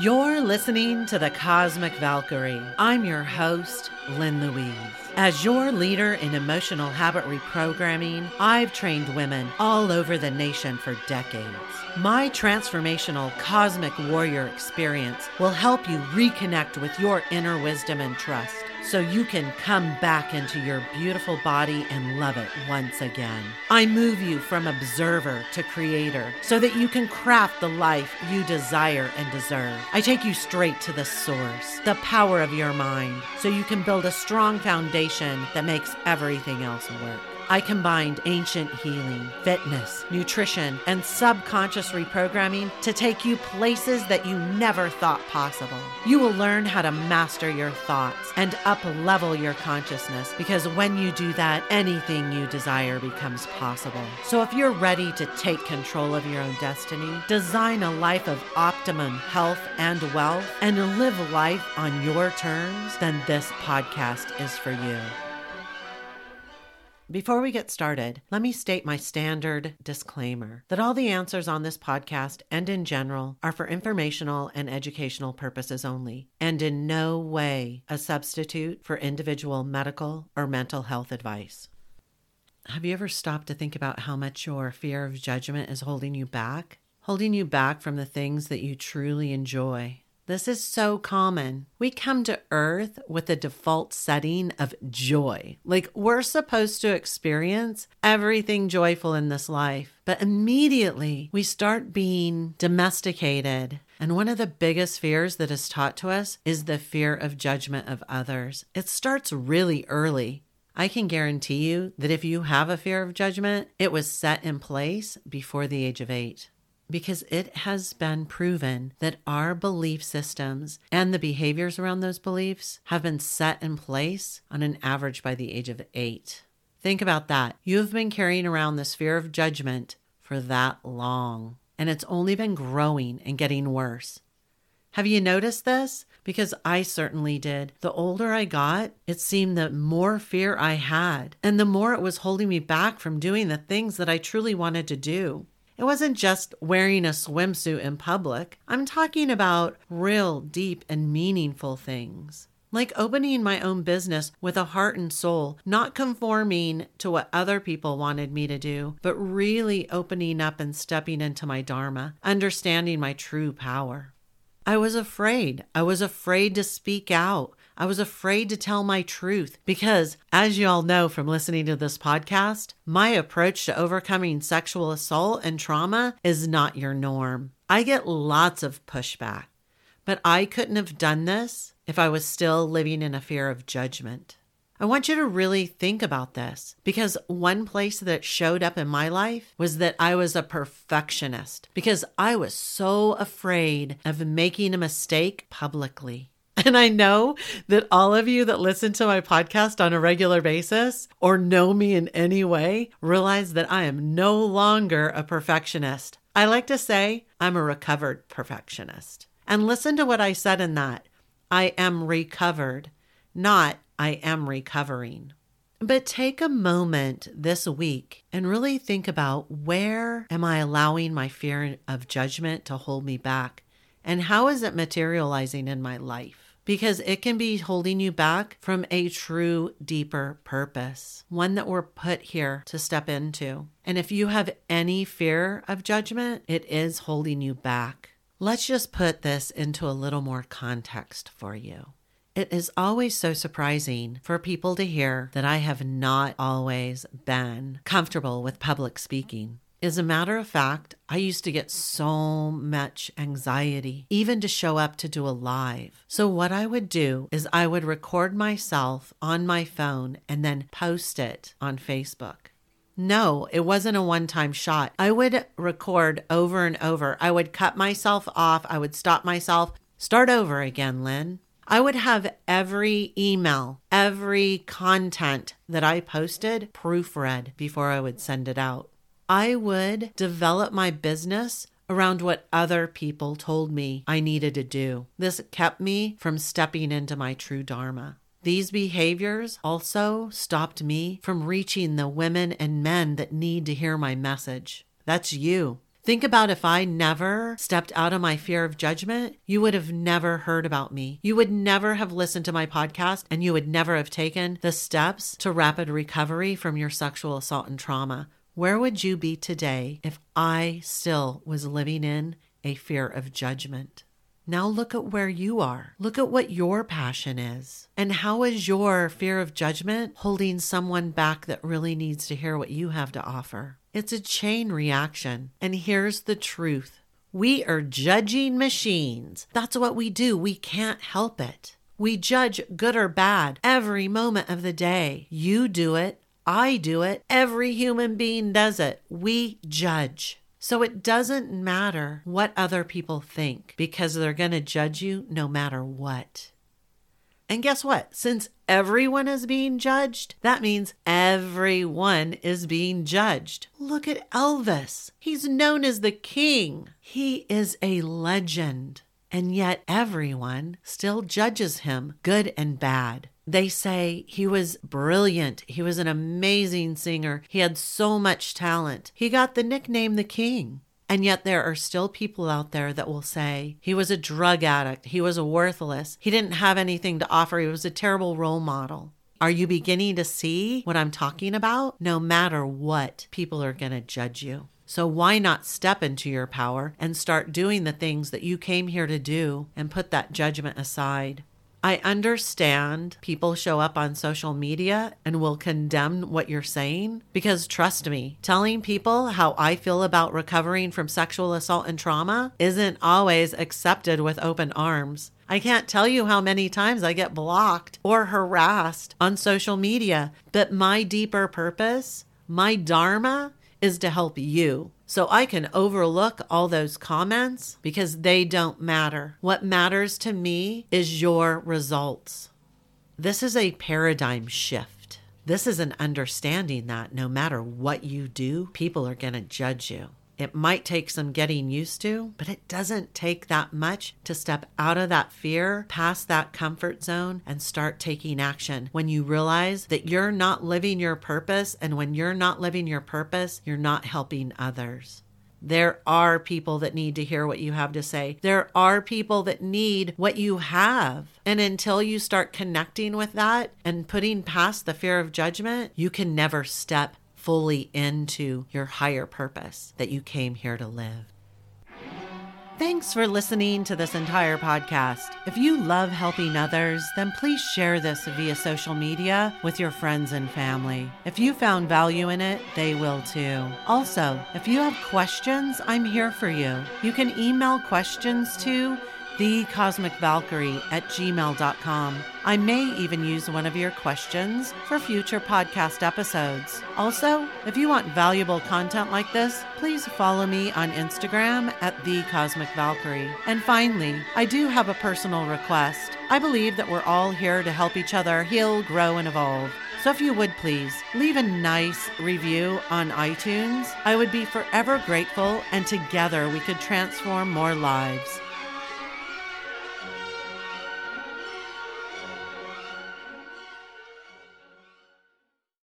You're listening to the Cosmic Valkyrie. I'm your host, Lynn Louise. As your leader in emotional habit reprogramming, I've trained women all over the nation for decades. My transformational cosmic warrior experience will help you reconnect with your inner wisdom and trust so you can come back into your beautiful body and love it once again. I move you from observer to creator so that you can craft the life you desire and deserve. I take you straight to the source, the power of your mind, so you can build a strong foundation that makes everything else work. I combined ancient healing, fitness, nutrition, and subconscious reprogramming to take you places that you never thought possible. You will learn how to master your thoughts and up level your consciousness because when you do that, anything you desire becomes possible. So if you're ready to take control of your own destiny, design a life of optimum health and wealth, and live life on your terms, then this podcast is for you. Before we get started, let me state my standard disclaimer that all the answers on this podcast and in general are for informational and educational purposes only, and in no way a substitute for individual medical or mental health advice. Have you ever stopped to think about how much your fear of judgment is holding you back? Holding you back from the things that you truly enjoy this is so common. We come to Earth with a default setting of joy. Like we're supposed to experience everything joyful in this life. But immediately we start being domesticated. And one of the biggest fears that is taught to us is the fear of judgment of others. It starts really early. I can guarantee you that if you have a fear of judgment, it was set in place before the age of eight because it has been proven that our belief systems and the behaviors around those beliefs have been set in place on an average by the age of eight. Think about that. You've been carrying around this fear of judgment for that long, and it's only been growing and getting worse. Have you noticed this? Because I certainly did. The older I got, it seemed the more fear I had, and the more it was holding me back from doing the things that I truly wanted to do. It wasn't just wearing a swimsuit in public. I'm talking about real, deep, and meaningful things. Like opening my own business with a heart and soul, not conforming to what other people wanted me to do, but really opening up and stepping into my Dharma, understanding my true power. I was afraid. I was afraid to speak out. I was afraid to tell my truth because, as you all know from listening to this podcast, my approach to overcoming sexual assault and trauma is not your norm. I get lots of pushback, but I couldn't have done this if I was still living in a fear of judgment. I want you to really think about this because one place that showed up in my life was that I was a perfectionist because I was so afraid of making a mistake publicly. And I know that all of you that listen to my podcast on a regular basis or know me in any way realize that I am no longer a perfectionist. I like to say I'm a recovered perfectionist. And listen to what I said in that I am recovered, not I am recovering. But take a moment this week and really think about where am I allowing my fear of judgment to hold me back? And how is it materializing in my life? Because it can be holding you back from a true, deeper purpose, one that we're put here to step into. And if you have any fear of judgment, it is holding you back. Let's just put this into a little more context for you. It is always so surprising for people to hear that I have not always been comfortable with public speaking. As a matter of fact, I used to get so much anxiety, even to show up to do a live. So, what I would do is I would record myself on my phone and then post it on Facebook. No, it wasn't a one time shot. I would record over and over. I would cut myself off. I would stop myself, start over again, Lynn. I would have every email, every content that I posted proofread before I would send it out. I would develop my business around what other people told me I needed to do. This kept me from stepping into my true Dharma. These behaviors also stopped me from reaching the women and men that need to hear my message. That's you. Think about if I never stepped out of my fear of judgment, you would have never heard about me. You would never have listened to my podcast and you would never have taken the steps to rapid recovery from your sexual assault and trauma. Where would you be today if I still was living in a fear of judgment? Now look at where you are. Look at what your passion is. And how is your fear of judgment holding someone back that really needs to hear what you have to offer? It's a chain reaction. And here's the truth we are judging machines. That's what we do. We can't help it. We judge good or bad every moment of the day. You do it. I do it. Every human being does it. We judge. So it doesn't matter what other people think because they're going to judge you no matter what. And guess what? Since everyone is being judged, that means everyone is being judged. Look at Elvis. He's known as the king. He is a legend. And yet everyone still judges him, good and bad. They say he was brilliant. He was an amazing singer. He had so much talent. He got the nickname the king. And yet, there are still people out there that will say he was a drug addict, he was worthless, he didn't have anything to offer, he was a terrible role model. Are you beginning to see what I'm talking about? No matter what, people are going to judge you. So, why not step into your power and start doing the things that you came here to do and put that judgment aside? I understand people show up on social media and will condemn what you're saying because trust me, telling people how I feel about recovering from sexual assault and trauma isn't always accepted with open arms. I can't tell you how many times I get blocked or harassed on social media, but my deeper purpose, my dharma, is to help you. So I can overlook all those comments because they don't matter. What matters to me is your results. This is a paradigm shift. This is an understanding that no matter what you do, people are going to judge you. It might take some getting used to, but it doesn't take that much to step out of that fear, past that comfort zone, and start taking action when you realize that you're not living your purpose. And when you're not living your purpose, you're not helping others. There are people that need to hear what you have to say. There are people that need what you have. And until you start connecting with that and putting past the fear of judgment, you can never step fully into your higher purpose that you came here to live. Thanks for listening to this entire podcast. If you love helping others, then please share this via social media with your friends and family. If you found value in it, they will too. Also, if you have questions, I'm here for you. You can email questions to thecosmicvalkyrie at gmail.com. I may even use one of your questions for future podcast episodes. Also, if you want valuable content like this, please follow me on Instagram at thecosmicvalkyrie. And finally, I do have a personal request. I believe that we're all here to help each other heal, grow, and evolve. So if you would please leave a nice review on iTunes, I would be forever grateful, and together we could transform more lives.